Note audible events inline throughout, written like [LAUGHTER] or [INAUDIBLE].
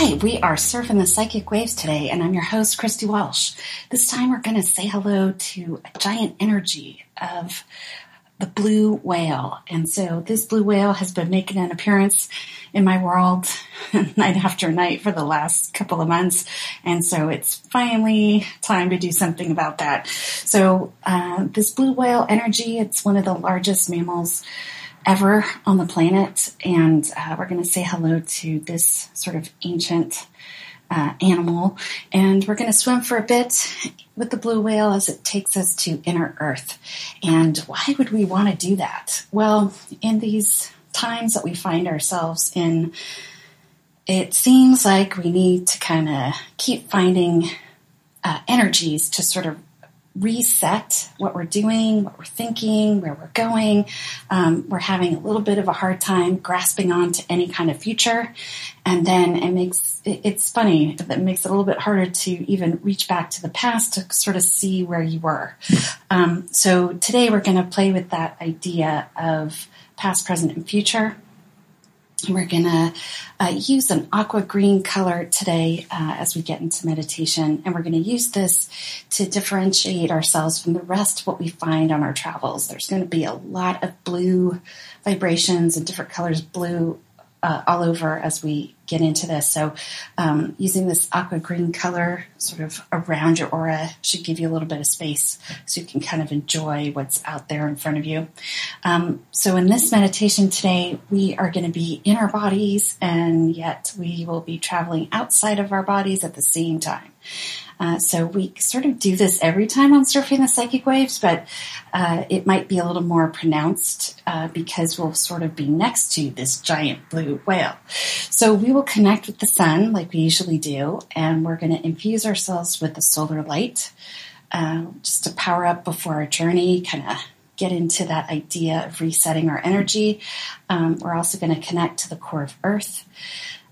Hi, we are surfing the psychic waves today, and I'm your host, Christy Walsh. This time we're going to say hello to a giant energy of the blue whale. And so this blue whale has been making an appearance in my world [LAUGHS] night after night for the last couple of months. And so it's finally time to do something about that. So uh, this blue whale energy, it's one of the largest mammals ever on the planet. And uh, we're going to say hello to this sort of ancient uh, animal. And we're going to swim for a bit with the blue whale as it takes us to inner earth. And why would we want to do that? Well, in these times that we find ourselves in, it seems like we need to kind of keep finding uh, energies to sort of reset what we're doing, what we're thinking, where we're going. Um, we're having a little bit of a hard time grasping on to any kind of future. And then it makes, it, it's funny, it makes it a little bit harder to even reach back to the past to sort of see where you were. Um, so today we're going to play with that idea of past, present, and future. We're going to uh, use an aqua green color today uh, as we get into meditation, and we're going to use this to differentiate ourselves from the rest of what we find on our travels. There's going to be a lot of blue vibrations and different colors, blue uh, all over as we get into this. So, um, using this aqua green color sort of around your aura should give you a little bit of space so you can kind of enjoy what's out there in front of you. Um, so, in this meditation today, we are going to be in our bodies and yet we will be traveling outside of our bodies at the same time. Uh, so we sort of do this every time on surfing the psychic waves, but uh, it might be a little more pronounced uh, because we'll sort of be next to this giant blue whale. So we will connect with the sun like we usually do, and we're going to infuse ourselves with the solar light uh, just to power up before our journey, kind of get into that idea of resetting our energy. Um, we're also going to connect to the core of Earth.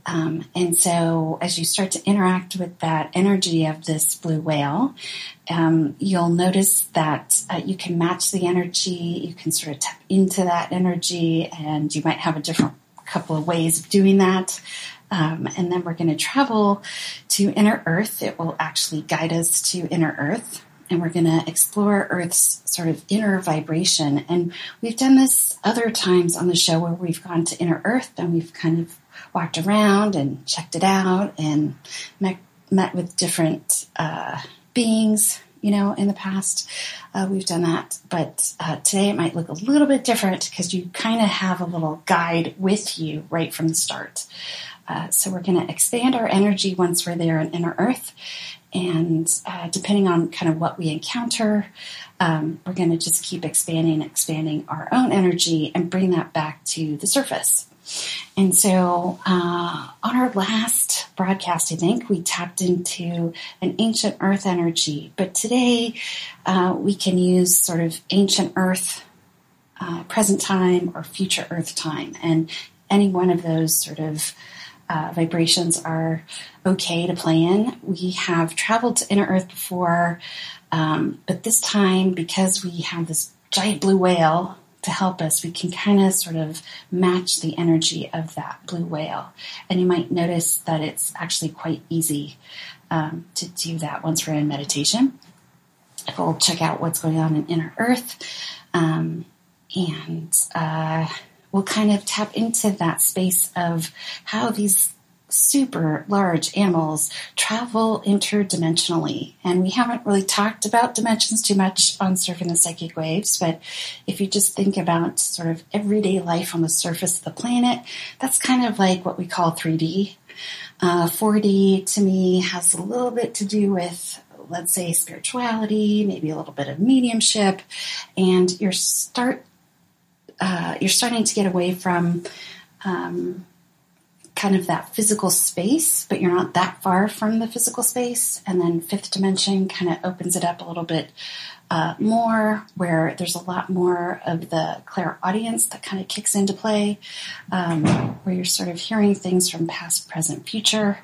Um, and so, as you start to interact with that energy of this blue whale, um, you'll notice that uh, you can match the energy. You can sort of tap into that energy, and you might have a different couple of ways of doing that. Um, and then we're going to travel to inner Earth. It will actually guide us to inner Earth and we're going to explore Earth's sort of inner vibration. And we've done this other times on the show where we've gone to inner Earth and we've kind of walked around and checked it out and met, met with different uh, beings. You know, in the past, uh, we've done that, but uh, today it might look a little bit different because you kind of have a little guide with you right from the start. Uh, so we're going to expand our energy once we're there in inner Earth, and uh, depending on kind of what we encounter, um, we're going to just keep expanding, expanding our own energy and bring that back to the surface. And so, uh, on our last broadcast, I think we tapped into an ancient earth energy, but today uh, we can use sort of ancient earth, uh, present time, or future earth time. And any one of those sort of uh, vibrations are okay to play in. We have traveled to inner earth before, um, but this time, because we have this giant blue whale to help us, we can kind of sort of match the energy of that blue whale. And you might notice that it's actually quite easy um, to do that once we're in meditation. If we'll check out what's going on in inner earth. Um, and uh, we'll kind of tap into that space of how these super large animals travel interdimensionally. And we haven't really talked about dimensions too much on Surfing the Psychic Waves, but if you just think about sort of everyday life on the surface of the planet, that's kind of like what we call 3D. Uh, 4D to me has a little bit to do with let's say spirituality, maybe a little bit of mediumship, and you're start uh, you're starting to get away from um, kind of that physical space, but you're not that far from the physical space. And then fifth dimension kind of opens it up a little bit uh, more, where there's a lot more of the clairaudience that kind of kicks into play, um, where you're sort of hearing things from past, present, future.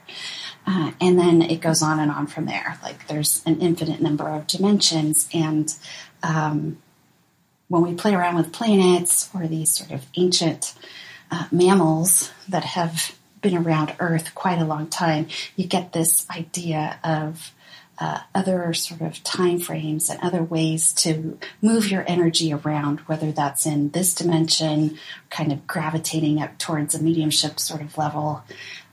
Uh, and then it goes on and on from there. Like there's an infinite number of dimensions. And um, when we play around with planets or these sort of ancient uh, mammals that have been around Earth quite a long time, you get this idea of uh, other sort of time frames and other ways to move your energy around, whether that's in this dimension, kind of gravitating up towards a mediumship sort of level,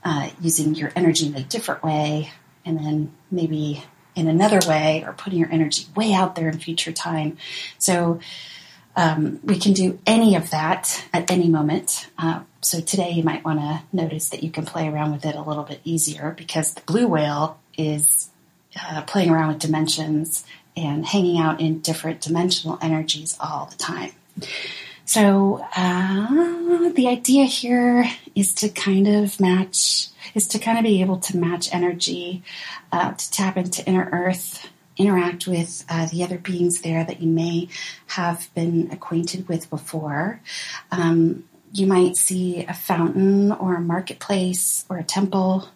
uh, using your energy in a different way, and then maybe in another way, or putting your energy way out there in future time. So um, we can do any of that at any moment. Uh, so today you might want to notice that you can play around with it a little bit easier because the blue whale is uh, playing around with dimensions and hanging out in different dimensional energies all the time. So uh, the idea here is to kind of match, is to kind of be able to match energy, uh, to tap into inner earth, interact with uh, the other beings there that you may have been acquainted with before. Um, you might see a fountain or a marketplace or a temple.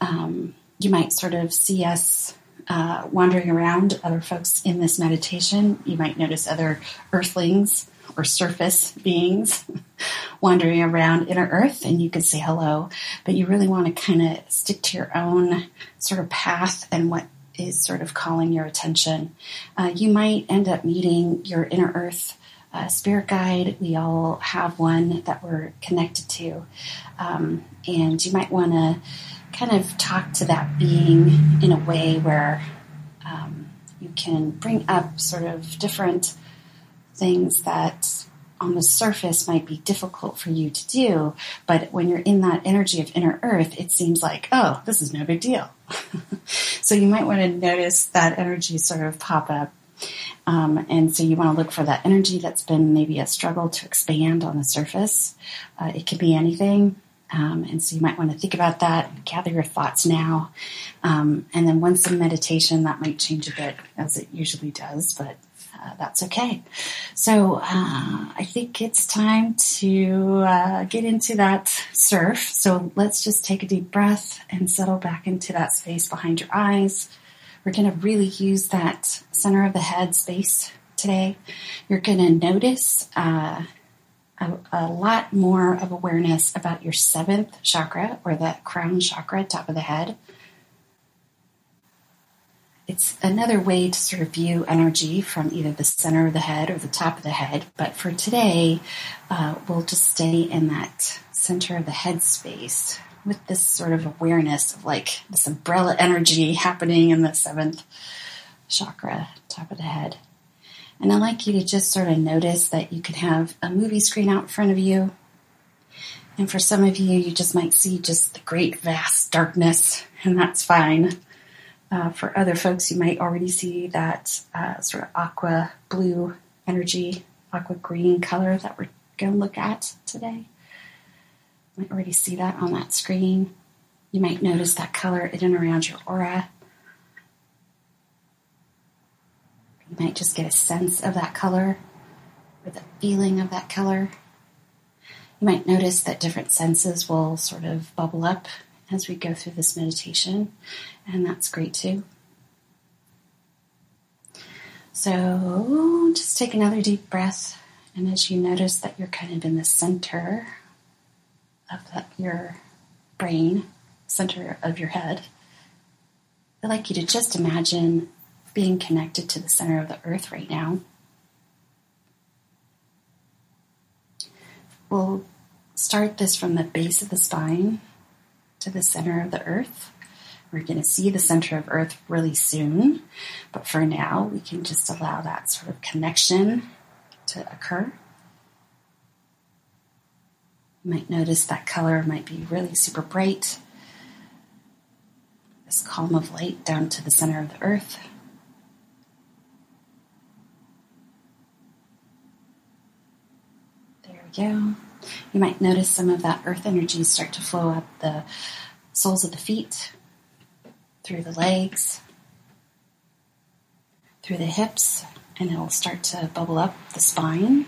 Um, you might sort of see us uh, wandering around, other folks in this meditation. You might notice other earthlings or surface beings [LAUGHS] wandering around inner earth, and you can say hello. But you really want to kind of stick to your own sort of path and what is sort of calling your attention. Uh, you might end up meeting your inner earth uh, spirit guide. We all have one that we're connected to. Um, and you might want to kind of talk to that being in a way where um, you can bring up sort of different things that on the surface might be difficult for you to do, but when you're in that energy of inner earth, it seems like, oh, this is no big deal. [LAUGHS] so you might want to notice that energy sort of pop up. Um, and so you want to look for that energy that's been maybe a struggle to expand on the surface. Uh, it could be anything. Um, and so you might want to think about that, gather your thoughts now. Um, and then once in meditation, that might change a bit as it usually does, but uh, that's okay. So uh, I think it's time to uh, get into that surf. So let's just take a deep breath and settle back into that space behind your eyes. We're going to really use that center of the head space today. You're going to notice a, a, lot more of awareness about your seventh chakra or the crown chakra, top of the head. It's another way to sort of view energy from either the center of the head or the top of the head. But for today, uh, we'll just stay in that center of the head space with this sort of awareness of like this umbrella energy happening in the seventh chakra, top of the head. And I'd like you to just sort of notice that you can have a movie screen out in front of you. And for some of you, you just might see just the great vast darkness, and that's fine. Uh, for other folks, you might already see that uh, sort of aqua blue energy, aqua green color that we're going to look at today. You might already see that on that screen. You might notice that color in and around your aura. You might just get a sense of that color or the feeling of that color. You might notice that different senses will sort of bubble up as we go through this meditation, and that's great too. So just take another deep breath, and as you notice that you're kind of in the center of the, your brain, center of your head, I'd like you to just imagine being connected to the center of the earth right now. We'll start this from the base of the spine to the center of the earth. We're going to see the center of earth really soon, but for now, we can just allow that sort of connection to occur. You might notice that color might be really super bright. This column of light down to the center of the earth. There we go. You might notice some of that earth energy start to flow up the soles of the feet, through the legs, through the hips, and it'll start to bubble up the spine.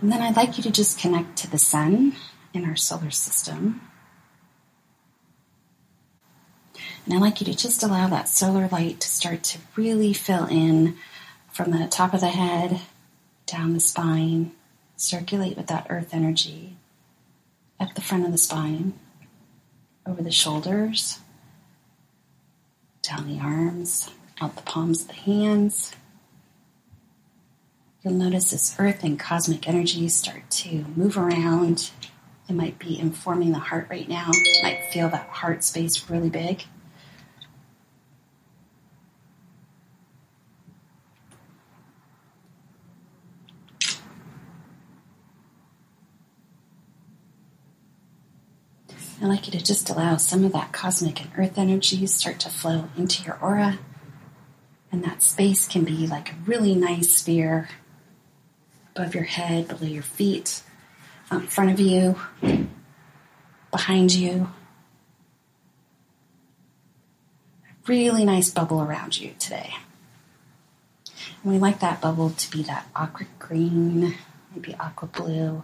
And then I'd like you to just connect to the sun in our solar system. And I'd like you to just allow that solar light to start to really fill in from the top of the head down the spine, circulate with that earth energy up the front of the spine, over the shoulders, down the arms, out the palms of the hands. You'll notice this earth and cosmic energy start to move around. It might be informing the heart right now. You might feel that heart space really big. I'd like you to just allow some of that cosmic and earth energy start to flow into your aura. And that space can be like a really nice sphere above your head, below your feet, in front of you, behind you. A really nice bubble around you today. And we like that bubble to be that aqua green, maybe aqua blue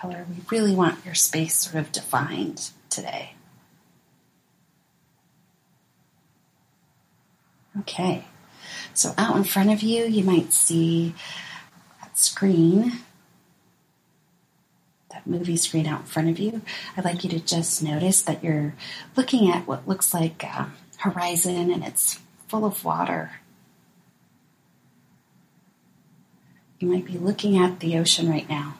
color. We really want your space sort of defined today. Okay, so out in front of you, you might see that screen, that movie screen out in front of you. I'd like you to just notice that you're looking at what looks like a horizon and it's full of water. You might be looking at the ocean right now.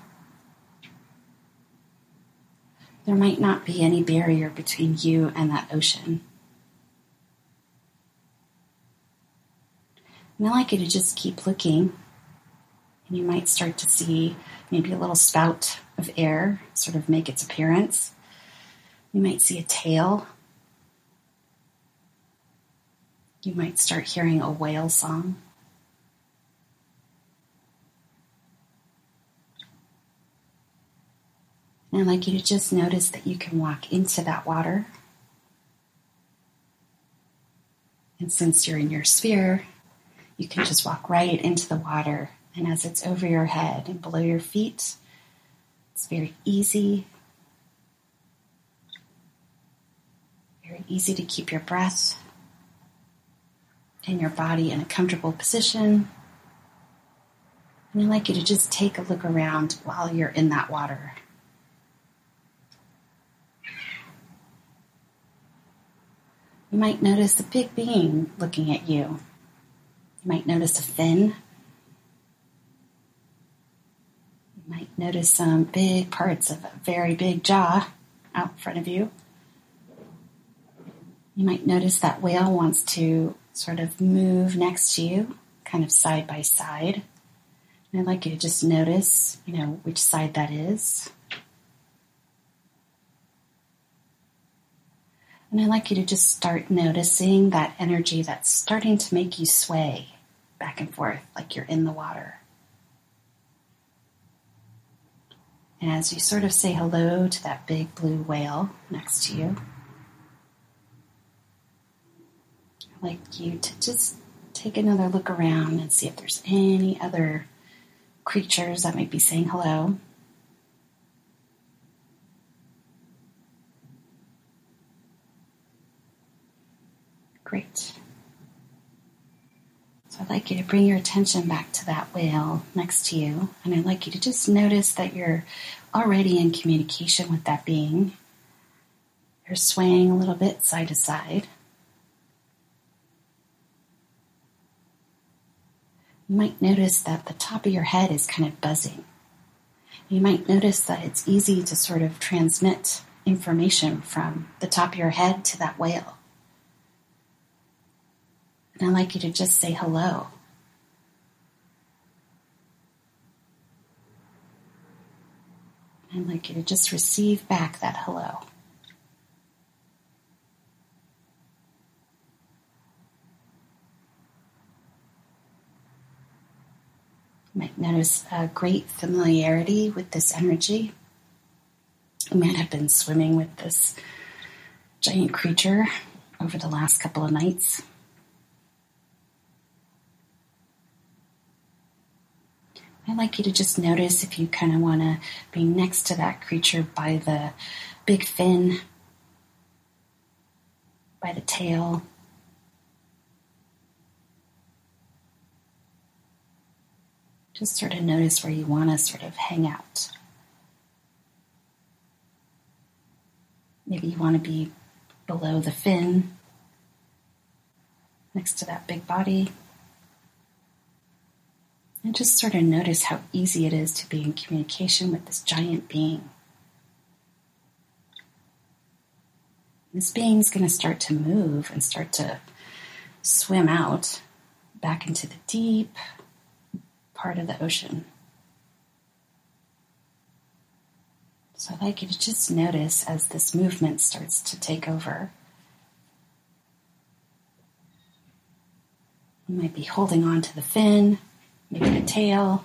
There might not be any barrier between you and that ocean. And I like you to just keep looking, and you might start to see maybe a little spout of air sort of make its appearance. You might see a tail. You might start hearing a whale song. And I'd like you to just notice that you can walk into that water. And since you're in your sphere, you can just walk right into the water. And as it's over your head and below your feet, it's very easy. Very easy to keep your breath and your body in a comfortable position. And I'd like you to just take a look around while you're in that water. You might notice a big being looking at you. You might notice a fin. You might notice some big parts of a very big jaw out in front of you. You might notice that whale wants to sort of move next to you, kind of side by side. And I'd like you to just notice, you know, which side that is. And I'd like you to just start noticing that energy that's starting to make you sway back and forth like you're in the water. And as you sort of say hello to that big blue whale next to you, I'd like you to just take another look around and see if there's any other creatures that might be saying hello. Great. So I'd like you to bring your attention back to that whale next to you, and I'd like you to just notice that you're already in communication with that being. You're swaying a little bit side to side. You might notice that the top of your head is kind of buzzing. You might notice that it's easy to sort of transmit information from the top of your head to that whale. And I'd like you to just say hello. I'd like you to just receive back that hello. You might notice a great familiarity with this energy. You might have been swimming with this giant creature over the last couple of nights. I'd like you to just notice if you kind of want to be next to that creature by the big fin, by the tail. Just sort of notice where you want to sort of hang out. Maybe you want to be below the fin, next to that big body. And just sort of notice how easy it is to be in communication with this giant being. This being is going to start to move and start to swim out back into the deep part of the ocean. So I'd like you to just notice as this movement starts to take over. You might be holding on to the fin maybe the tail.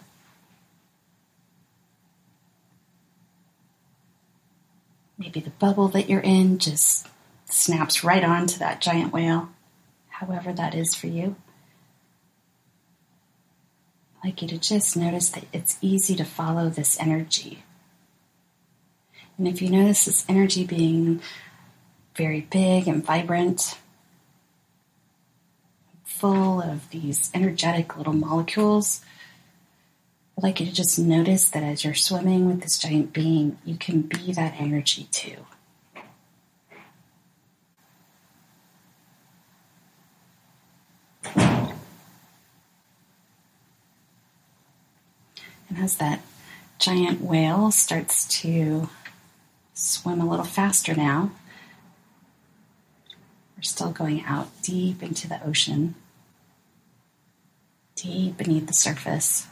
Maybe the bubble that you're in just snaps right onto that giant whale, however that is for you. I'd like you to just notice that it's easy to follow this energy. And if you notice this energy being very big and vibrant, full of these energetic little molecules. I'd like you to just notice that as you're swimming with this giant being, you can be that energy too. And as that giant whale starts to swim a little faster now, we're still going out deep into the ocean deep beneath the surface.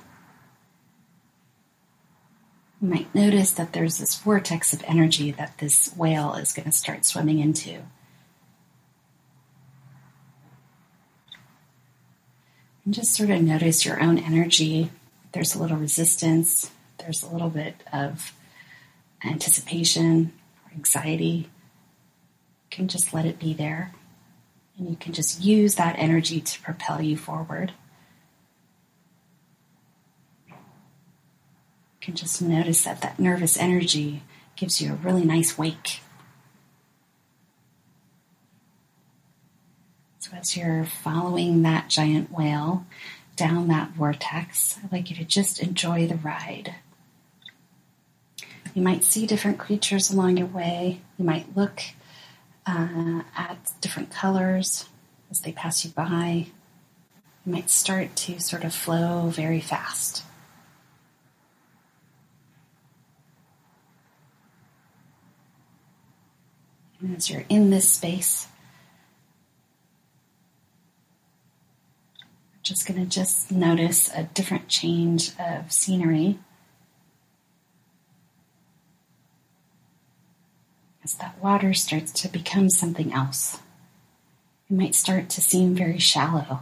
You might notice that there's this vortex of energy that this whale is going to start swimming into. And just sort of notice your own energy. There's a little resistance, there's a little bit of anticipation or anxiety. You can just let it be there. And you can just use that energy to propel you forward. Can just notice that that nervous energy gives you a really nice wake. So as you're following that giant whale down that vortex, I'd like you to just enjoy the ride. You might see different creatures along your way. You might look uh, at different colors as they pass you by. You might start to sort of flow very fast. And as you're in this space, we're just going to just notice a different change of scenery. As that water starts to become something else, it might start to seem very shallow.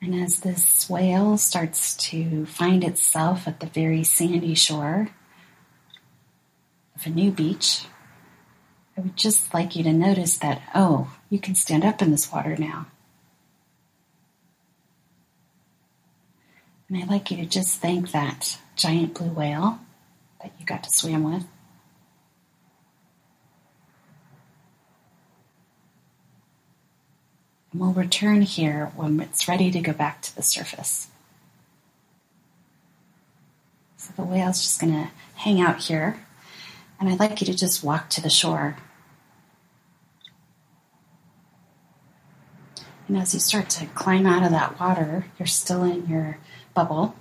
And as this whale starts to find itself at the very sandy shore, a new beach, I would just like you to notice that, oh, you can stand up in this water now. And I'd like you to just thank that giant blue whale that you got to swim with. And we'll return here when it's ready to go back to the surface. So the whale's just going to hang out here and I'd like you to just walk to the shore. And as you start to climb out of that water, you're still in your bubble.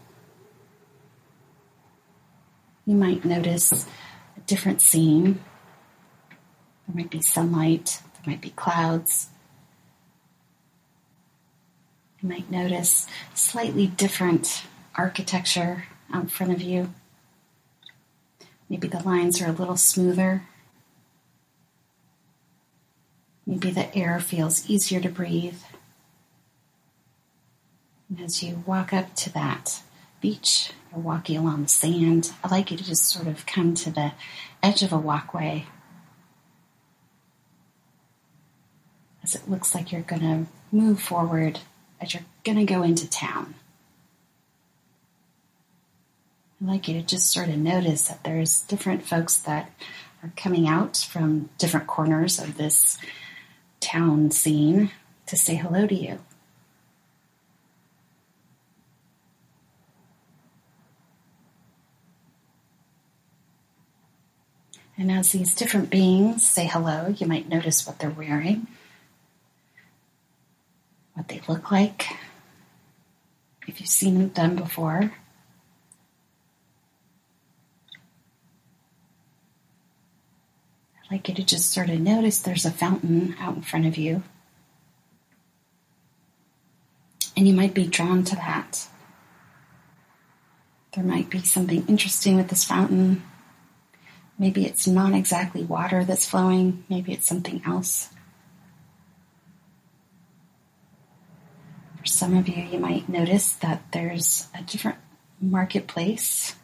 You might notice a different scene. There might be sunlight, there might be clouds. You might notice slightly different architecture out in front of you. Maybe the lines are a little smoother. Maybe the air feels easier to breathe. And as you walk up to that beach, you're walking along the sand. I'd like you to just sort of come to the edge of a walkway as it looks like you're going to move forward as you're going to go into town. I'd like you to just sort of notice that there's different folks that are coming out from different corners of this town scene to say hello to you. And as these different beings say hello, you might notice what they're wearing, what they look like, if you've seen them before. Like you to just sort of notice there's a fountain out in front of you. And you might be drawn to that. There might be something interesting with this fountain. Maybe it's not exactly water that's flowing, maybe it's something else. For some of you, you might notice that there's a different marketplace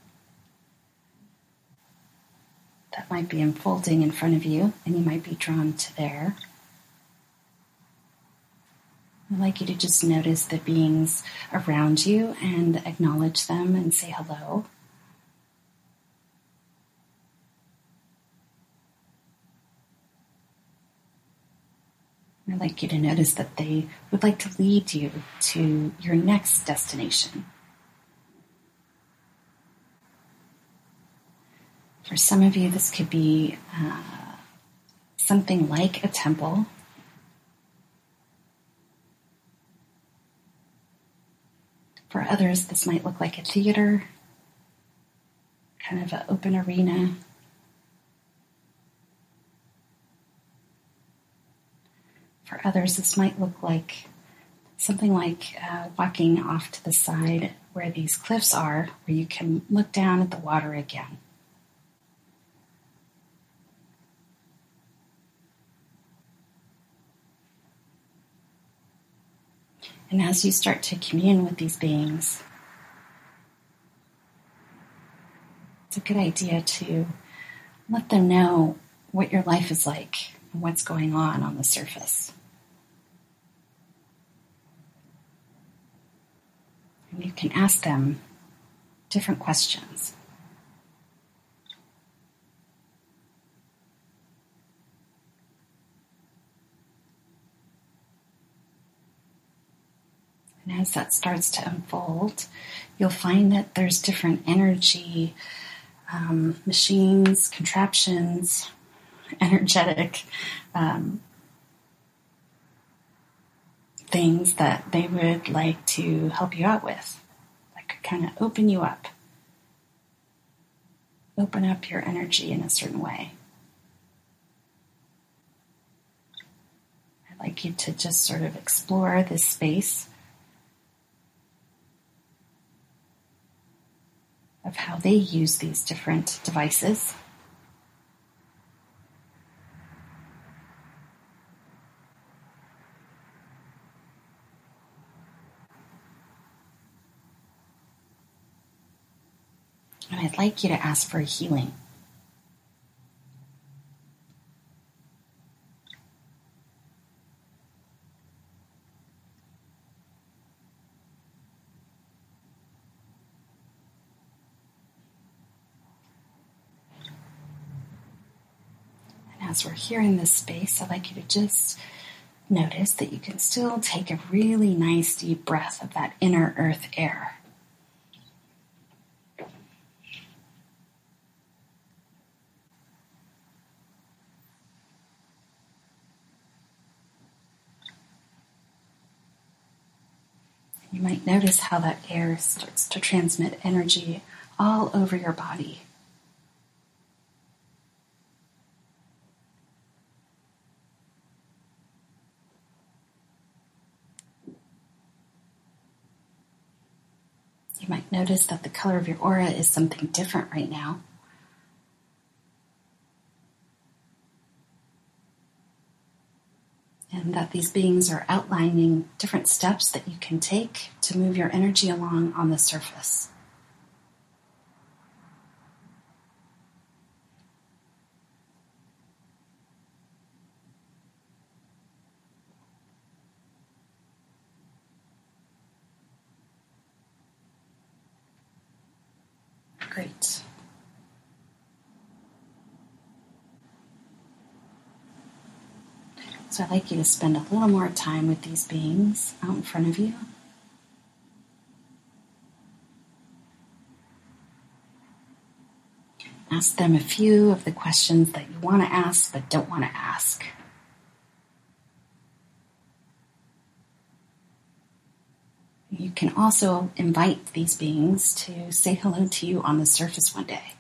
that might be unfolding in front of you, and you might be drawn to there. I'd like you to just notice the beings around you and acknowledge them and say hello. I'd like you to notice that they would like to lead you to your next destination. For some of you, this could be uh, something like a temple. For others, this might look like a theater, kind of an open arena. For others, this might look like something like uh, walking off to the side where these cliffs are, where you can look down at the water again. And as you start to commune with these beings, it's a good idea to let them know what your life is like and what's going on on the surface. And you can ask them different questions. And as that starts to unfold, you'll find that there's different energy um, machines, contraptions, [LAUGHS] energetic um, things that they would like to help you out with. That could kind of open you up, open up your energy in a certain way. I'd like you to just sort of explore this space of how they use these different devices. And I'd like you to ask for a healing. as we're here in this space, I'd like you to just notice that you can still take a really nice deep breath of that inner earth air. You might notice how that air starts to transmit energy all over your body. You might notice that the color of your aura is something different right now. And that these beings are outlining different steps that you can take to move your energy along on the surface. Great. So I'd like you to spend a little more time with these beings out in front of you. Ask them a few of the questions that you want to ask but don't want to ask. You can also invite these beings to say hello to you on the surface one day.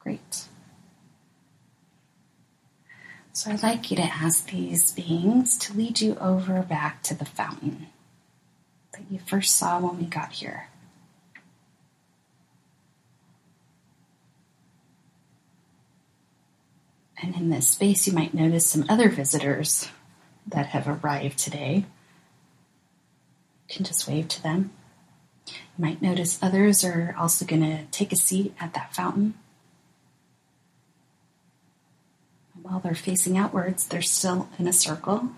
Great. So I'd like you to ask these beings to lead you over back to the fountain you first saw when we got here. And in this space, you might notice some other visitors that have arrived today. You can just wave to them. You might notice others are also going to take a seat at that fountain. while they're facing outwards, they're still in a circle.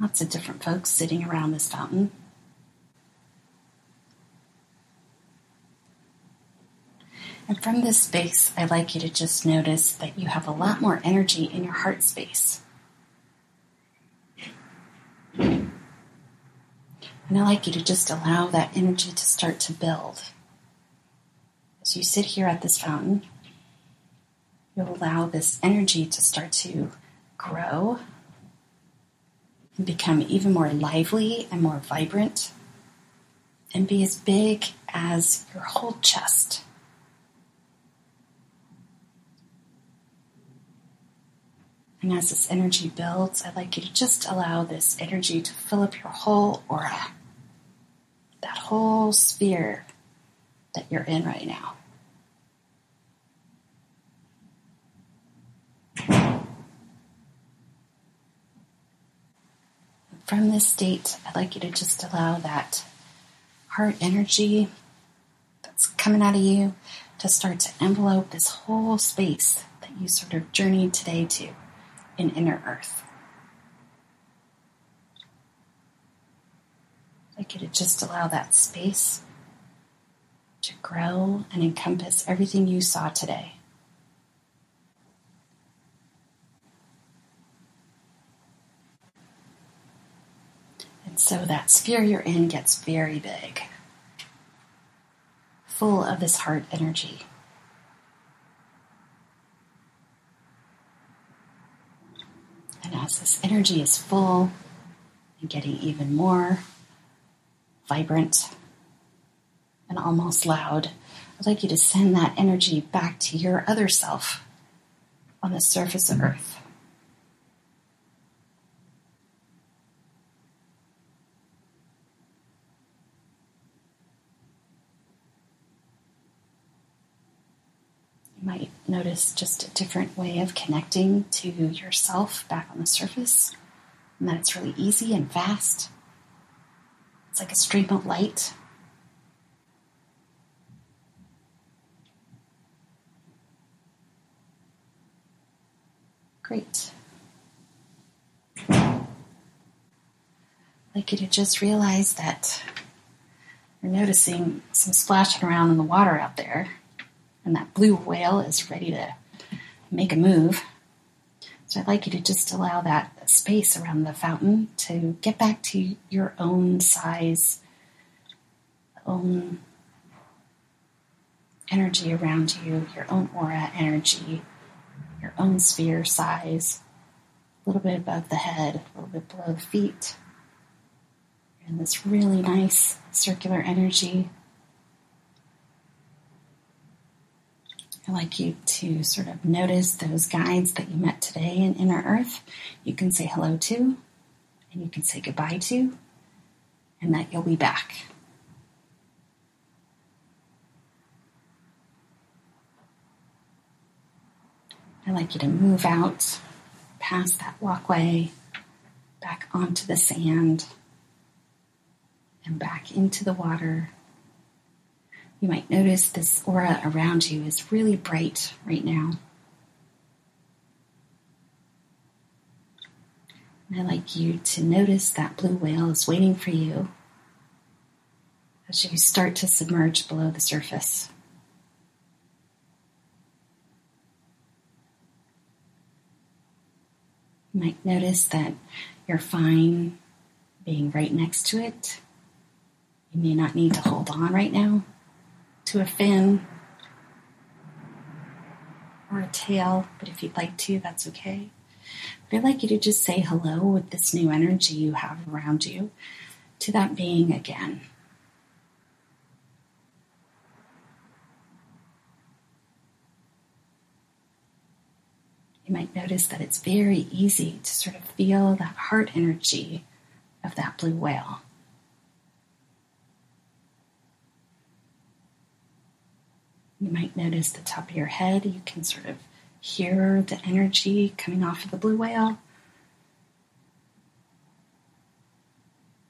Lots of different folks sitting around this fountain. And from this space, I'd like you to just notice that you have a lot more energy in your heart space. And I'd like you to just allow that energy to start to build. As you sit here at this fountain, You'll allow this energy to start to grow and become even more lively and more vibrant and be as big as your whole chest. And as this energy builds, I'd like you to just allow this energy to fill up your whole aura, that whole sphere that you're in right now. from this state, I'd like you to just allow that heart energy that's coming out of you to start to envelope this whole space that you sort of journeyed today to in inner earth. Like you just allow that space to grow and encompass everything you saw today. And so that sphere you're in gets very big, full of this heart energy. And as this energy is full and getting even more vibrant and almost loud, I'd like you to send that energy back to your other self on the surface of mm-hmm. Earth. Might notice just a different way of connecting to yourself back on the surface, and that it's really easy and fast. It's like a stream of light. Great. I'd like you to just realize that you're noticing some splashing around in the water out there and that blue whale is ready to make a move. So I'd like you to just allow that space around the fountain to get back to your own size, own energy around you, your own aura energy, your own sphere size, a little bit above the head, a little bit below the feet. And this really nice circular energy I'd like you to sort of notice those guides that you met today in Inner Earth. You can say hello to, and you can say goodbye to, and that you'll be back. I'd like you to move out past that walkway, back onto the sand, and back into the water. You might notice this aura around you is really bright right now. And I'd like you to notice that blue whale is waiting for you as you start to submerge below the surface. You might notice that you're fine being right next to it. You may not need to hold on right now to a fin or a tail, but if you'd like to, that's okay. But I'd like you to just say hello with this new energy you have around you to that being again. You might notice that it's very easy to sort of feel that heart energy of that blue whale. You might notice the top of your head. You can sort of hear the energy coming off of the blue whale.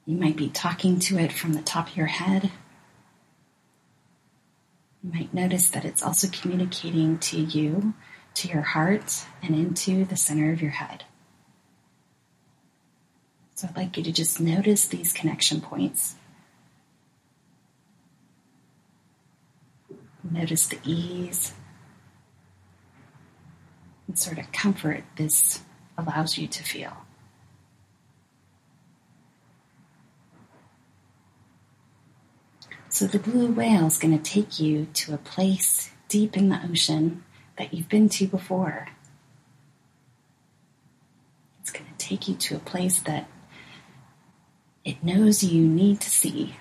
You might be talking to it from the top of your head. You might notice that it's also communicating to you, to your heart, and into the center of your head. So I'd like you to just notice these connection points. Notice the ease and sort of comfort this allows you to feel. So the blue whale is going to take you to a place deep in the ocean that you've been to before. It's going to take you to a place that it knows you need to see.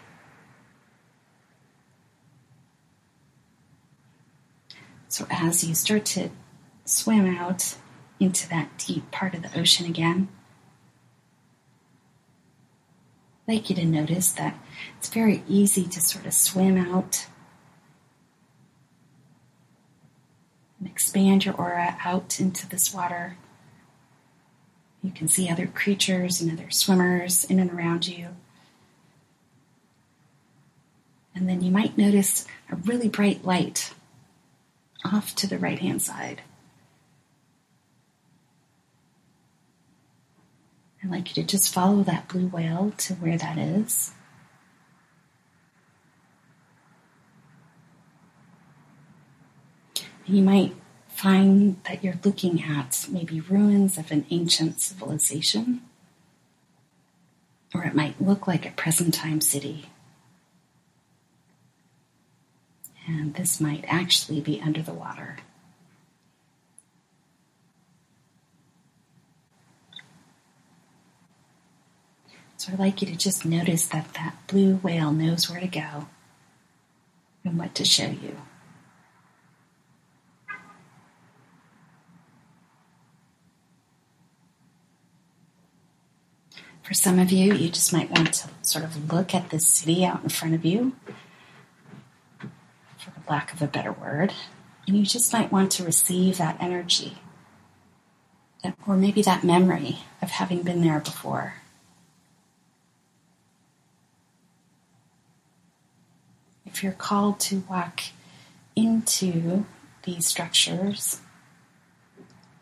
So as you start to swim out into that deep part of the ocean again, I'd like you to notice that it's very easy to sort of swim out and expand your aura out into this water. You can see other creatures and other swimmers in and around you. And then you might notice a really bright light off to the right hand side. I'd like you to just follow that blue whale to where that is. You might find that you're looking at maybe ruins of an ancient civilization, or it might look like a present time city. And this might actually be under the water. So I'd like you to just notice that that blue whale knows where to go and what to show you. For some of you, you just might want to sort of look at the city out in front of you lack of a better word. And you just might want to receive that energy, or maybe that memory of having been there before. If you're called to walk into these structures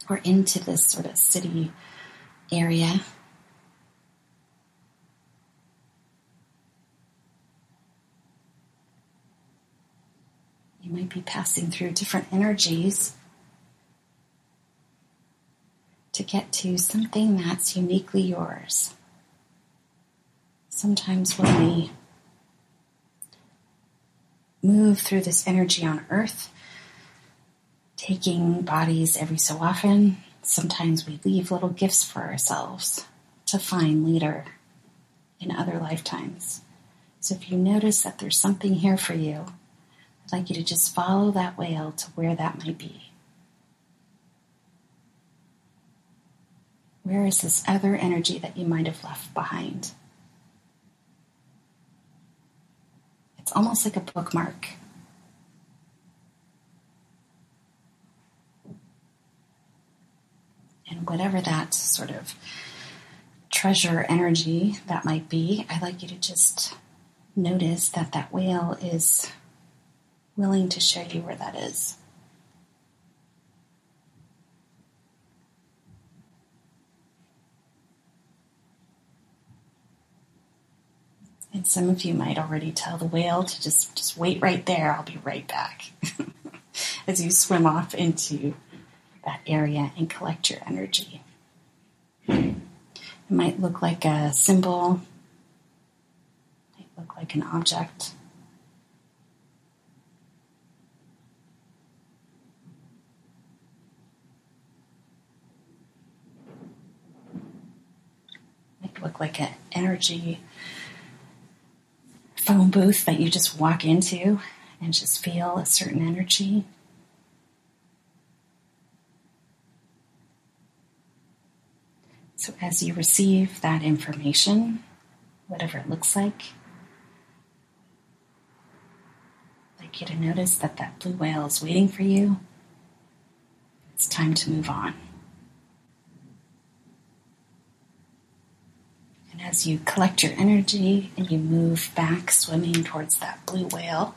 or into this sort of city area, You might be passing through different energies to get to something that's uniquely yours. Sometimes when we move through this energy on earth, taking bodies every so often, sometimes we leave little gifts for ourselves to find later in other lifetimes. So if you notice that there's something here for you, I'd like you to just follow that whale to where that might be. Where is this other energy that you might have left behind? It's almost like a bookmark. And whatever that sort of treasure energy that might be, I'd like you to just notice that that whale is willing to show you where that is. And some of you might already tell the whale to just, just wait right there. I'll be right back. [LAUGHS] As you swim off into that area and collect your energy. It might look like a symbol, it might look like an object. Look like an energy phone booth that you just walk into and just feel a certain energy. So, as you receive that information, whatever it looks like, I'd like you to notice that that blue whale is waiting for you. It's time to move on. And as you collect your energy and you move back swimming towards that blue whale,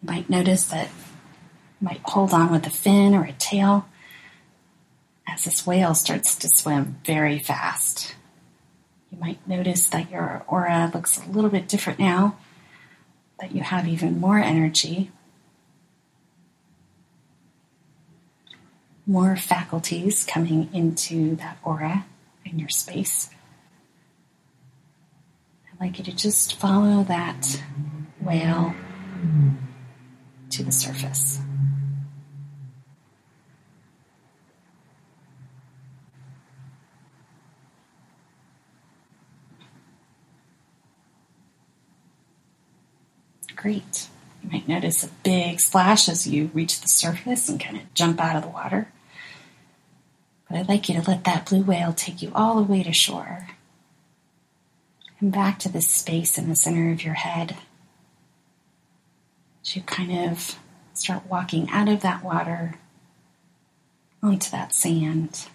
you might notice that you might hold on with a fin or a tail as this whale starts to swim very fast. You might notice that your aura looks a little bit different now, that you have even more energy more faculties coming into that aura in your space. I'd like you to just follow that whale to the surface. Great. You might notice a big splash as you reach the surface and kind of jump out of the water. But I'd like you to let that blue whale take you all the way to shore and back to this space in the center of your head. As you kind of start walking out of that water onto that sand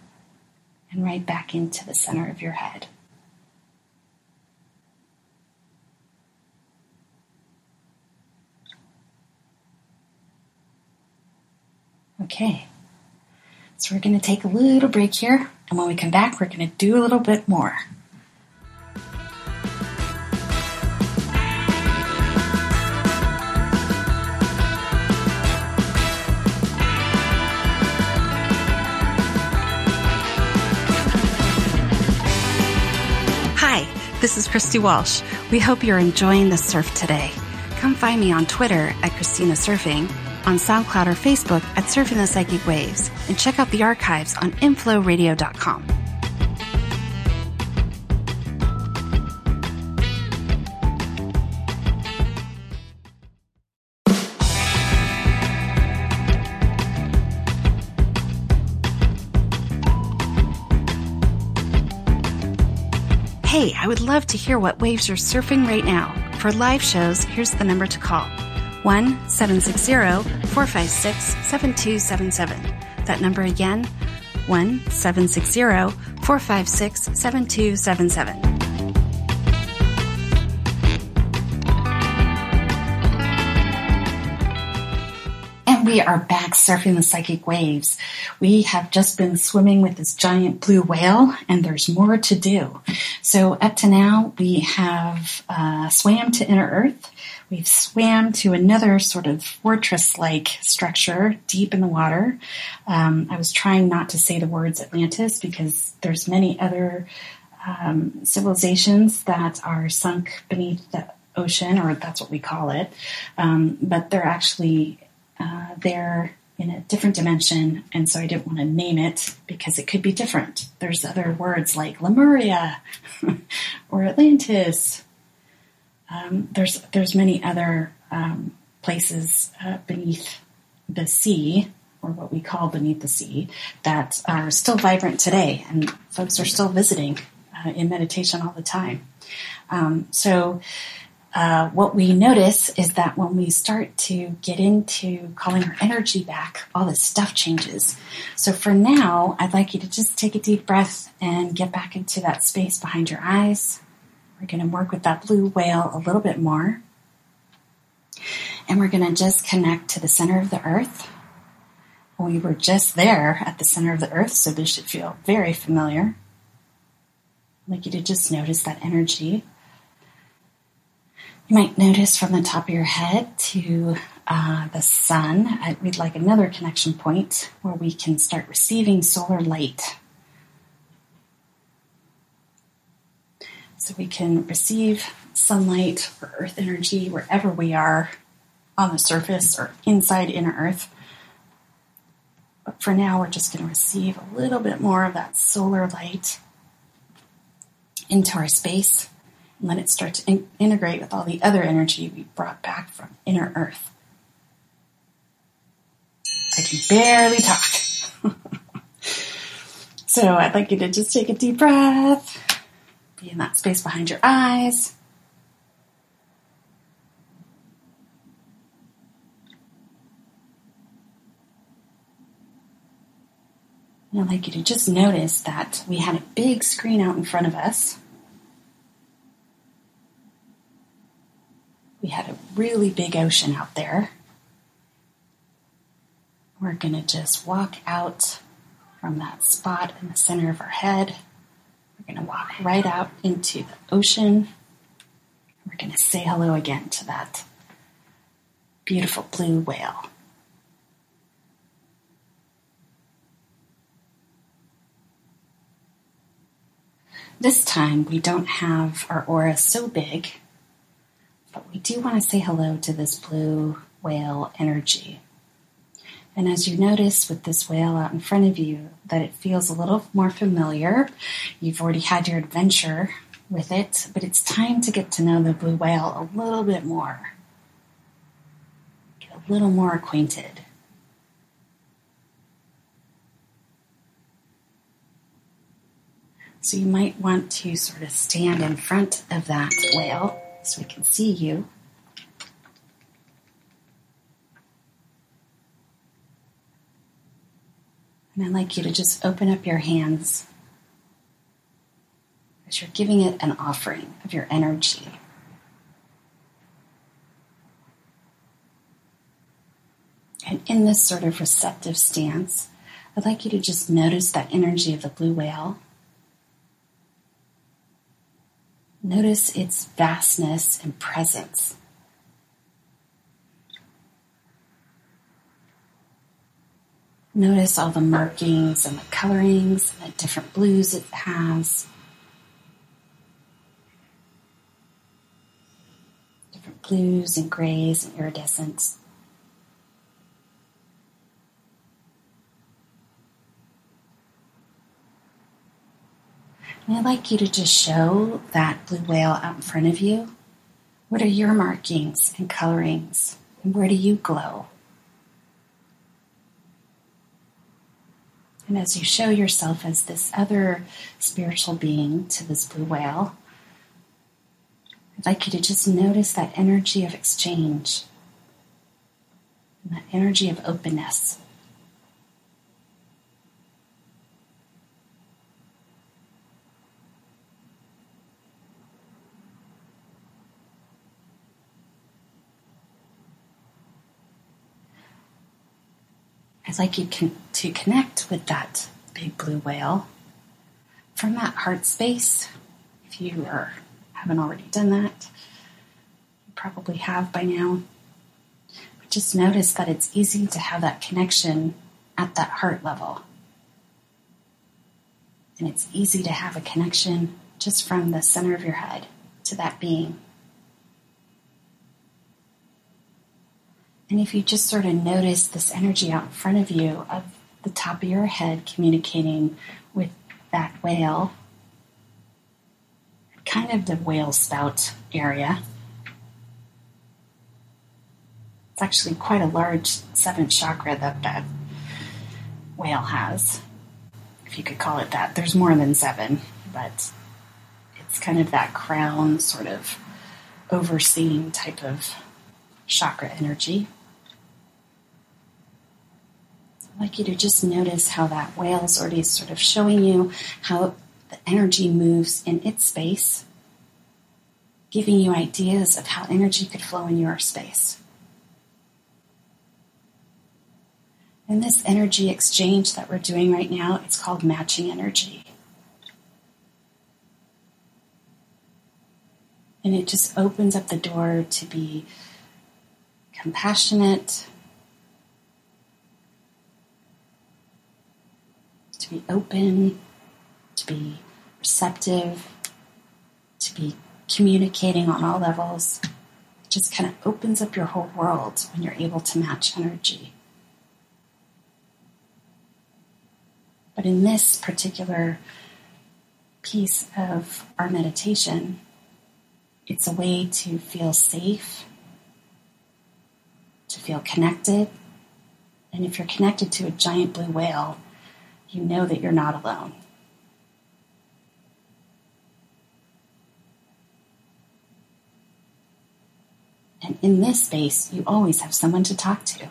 and right back into the center of your head. Okay. So we're going to take a little break here, and when we come back, we're going to do a little bit more. Hi, this is Christy Walsh. We hope you're enjoying the surf today. Come find me on Twitter at Christina Surfing on SoundCloud or Facebook at Surfing the Psychic Waves, and check out the archives on inflowradio.com. Hey, I would love to hear what waves you're surfing right now. For live shows, here's the number to call 1 760 456 7277. That number again, 1 760 456 7277. And we are back surfing the psychic waves. We have just been swimming with this giant blue whale, and there's more to do. So, up to now, we have uh, swam to inner earth. We've swam to another sort of fortress-like structure deep in the water. Um, I was trying not to say the words Atlantis because there's many other um, civilizations that are sunk beneath the ocean, or that's what we call it. Um, but they're actually uh, there in a different dimension, and so I didn't want to name it because it could be different. There's other words like Lemuria [LAUGHS] or Atlantis Um, there's there's many other um, places uh, beneath the sea, or what we call beneath the sea, that are still vibrant today, and folks are still visiting uh, in meditation all the time. Um, so. Uh, what we notice is that when we start to get into calling our energy back, all this stuff changes. So for now, I'd like you to just take a deep breath and get back into that space behind your eyes. We're going to work with that blue whale a little bit more. And we're going to just connect to the center of the earth. We were just there at the center of the earth, so this should feel very familiar. I'd like you to just notice that energy. You might notice from the top of your head to uh, the sun, we'd like another connection point where we can start receiving solar light. So we can receive sunlight or earth energy wherever we are on the surface or inside inner earth. But for now, we're just going to receive a little bit more of that solar light into our space and let it start to in- integrate with all the other energy we brought back from inner earth. I can barely talk. [LAUGHS] so I'd like you to just take a deep breath, be in that space behind your eyes. And I'd like you to just notice that we had a big screen out in front of us. We had a really big ocean out there. We're going to just walk out from that spot in the center of our head. We're going to walk right out into the ocean. We're going to say hello again to that beautiful blue whale. This time we don't have our aura so big, but we do want to say hello to this blue whale energy. And as you notice with this whale out in front of you, that it feels a little more familiar. You've already had your adventure with it, but it's time to get to know the blue whale a little bit more. Get a little more acquainted. So you might want to sort of stand in front of that whale so we can see you. And I'd like you to just open up your hands as you're giving it an offering of your energy. And in this sort of receptive stance, I'd like you to just notice that energy of the blue whale. Notice its vastness and presence. Notice all the markings and the colorings and the different blues it has. Different blues and grays and iridescence. And I'd like you to just show that blue whale out in front of you. What are your markings and colorings? And where do you glow? And as you show yourself as this other spiritual being to this blue whale, I'd like you to just notice that energy of exchange, and that energy of openness. I'd like you to connect with that big blue whale from that heart space. If you are, haven't already done that, you probably have by now. But just notice that it's easy to have that connection at that heart level. And it's easy to have a connection just from the center of your head to that being. And if you just sort of notice this energy out in front of you of the top of your head communicating with that whale, kind of the whale spout area, It's actually quite a large seventh chakra that that whale has, if you could call it that. There's more than seven, but it's kind of that crown sort of overseeing type of chakra energy. I'd like you to just notice how that whale is already sort of showing you how the energy moves in its space, giving you ideas of how energy could flow in your space. And this energy exchange that we're doing right now, it's called matching energy. And it just opens up the door to be compassionate, to be open, to be receptive, to be communicating on all levels. It just kind of opens up your whole world when you're able to match energy. But in this particular piece of our meditation, it's a way to feel safe, to feel connected. And if you're connected to a giant blue whale, you know that you're not alone. And in this space, you always have someone to talk to.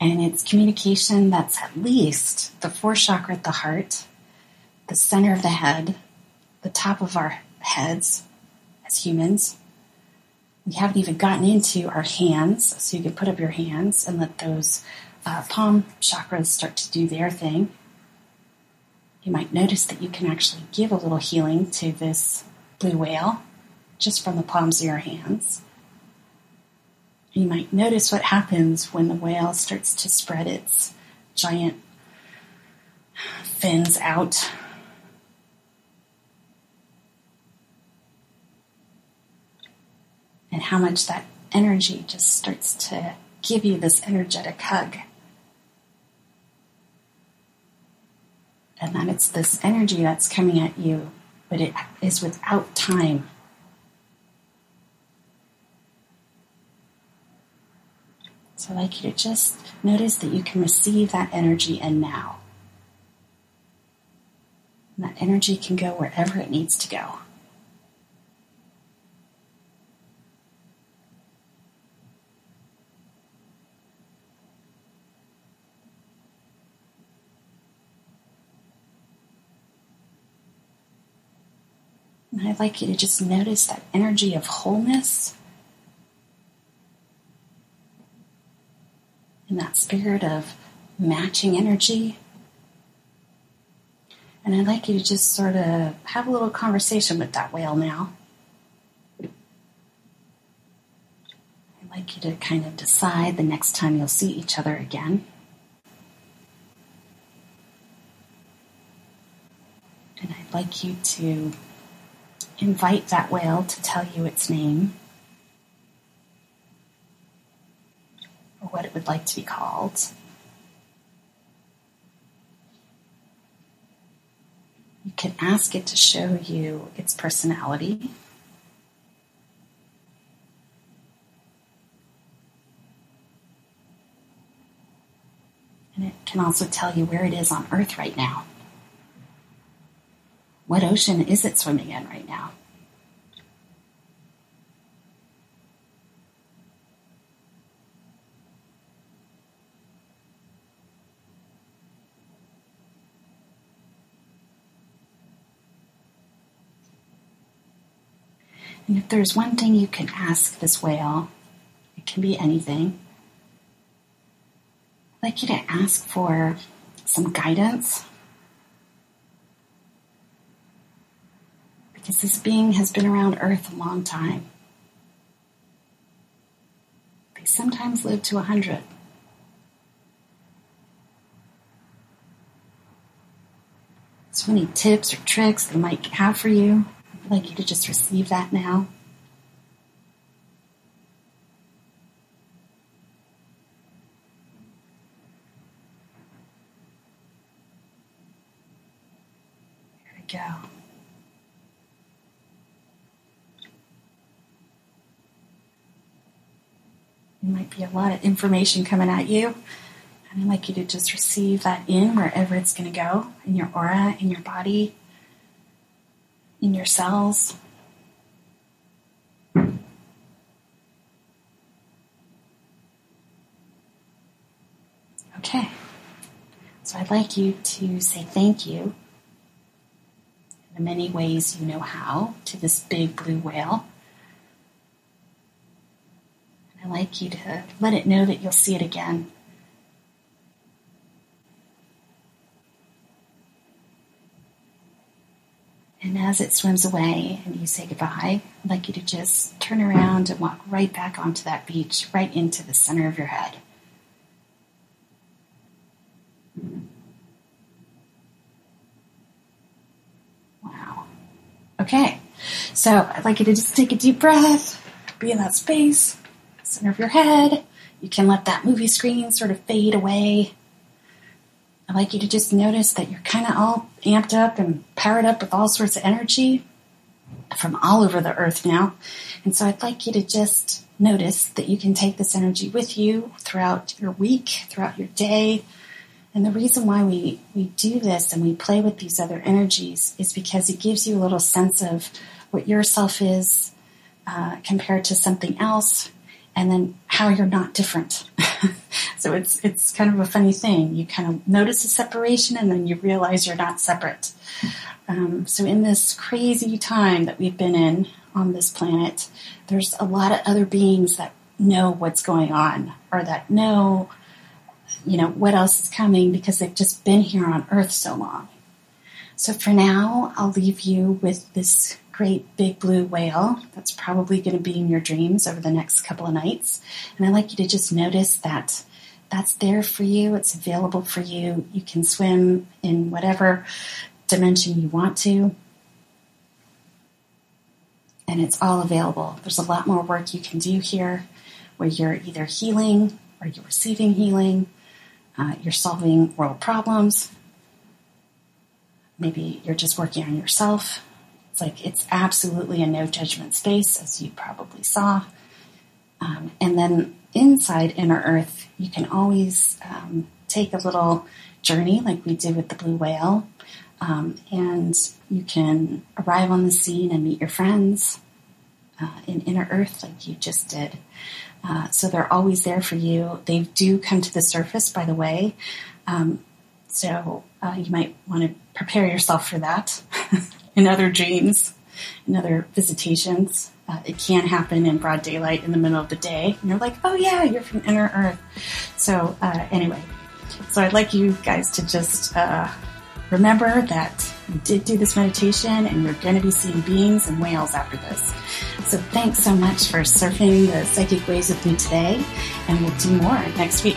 And it's communication that's at least the fourth chakra at the heart, the center of the head, the top of our heads, as humans. We haven't even gotten into our hands, so you can put up your hands and let those uh, palm chakras start to do their thing. You might notice that you can actually give a little healing to this blue whale just from the palms of your hands. You might notice what happens when the whale starts to spread its giant fins out and how much that energy just starts to give you this energetic hug. And that it's this energy that's coming at you, but it is without time. So I'd like you to just notice that you can receive that energy and now. And that energy can go wherever it needs to go. And I'd like you to just notice that energy of wholeness and that spirit of matching energy. And I'd like you to just sort of have a little conversation with that whale now. I'd like you to kind of decide the next time you'll see each other again. And I'd like you to invite that whale to tell you its name or what it would like to be called. You can ask it to show you its personality. And it can also tell you where it is on Earth right now. What ocean is it swimming in right now? And if there's one thing you can ask this whale, it can be anything. I'd like you to ask for some guidance because this being has been around Earth a long time. They sometimes live to a hundred. So, any tips or tricks they might have for you, I'd like you to just receive that now. There we go. There might be a lot of information coming at you. And I'd like you to just receive that in wherever it's going to go in your aura, in your body, in your cells. Okay. So I'd like you to say thank you in the many ways you know how to this big blue whale. I'd like you to let it know that you'll see it again. And as it swims away and you say goodbye, I'd like you to just turn around and walk right back onto that beach, right into the center of your head. Wow. Okay. So I'd like you to just take a deep breath, be in that space, center of your head. You can let that movie screen sort of fade away. I'd like you to just notice that you're kind of all amped up and powered up with all sorts of energy from all over the earth now. And so I'd like you to just notice that you can take this energy with you throughout your week, throughout your day, and the reason why we, we do this and we play with these other energies is because it gives you a little sense of what your self is uh, compared to something else, and then how you're not different. [LAUGHS] so it's it's kind of a funny thing. You kind of notice a separation, and then you realize you're not separate. Um, so in this crazy time that we've been in on this planet, there's a lot of other beings that know what's going on or that know you know, what else is coming because they've just been here on Earth so long. So for now, I'll leave you with this great big blue whale that's probably going to be in your dreams over the next couple of nights. And I'd like you to just notice that that's there for you. It's available for you. You can swim in whatever dimension you want to. And it's all available. There's a lot more work you can do here where you're either healing or you're receiving healing uh, you're solving world problems. Maybe you're just working on yourself. It's like it's absolutely a no judgment space, as you probably saw. Um, and then inside Inner Earth, you can always um, take a little journey, like we did with the blue whale, um, and you can arrive on the scene and meet your friends uh, in Inner Earth, like you just did. Uh, so they're always there for you. They do come to the surface, by the way. Um, so uh, you might want to prepare yourself for that [LAUGHS] in other dreams, in other visitations. Uh, it can happen in broad daylight in the middle of the day. And you're like, oh yeah, you're from inner earth. So uh, anyway, so I'd like you guys to just uh, remember that you did do this meditation and you're going to be seeing beings and whales after this. So thanks so much for surfing the psychic waves with me today, and we'll do more next week.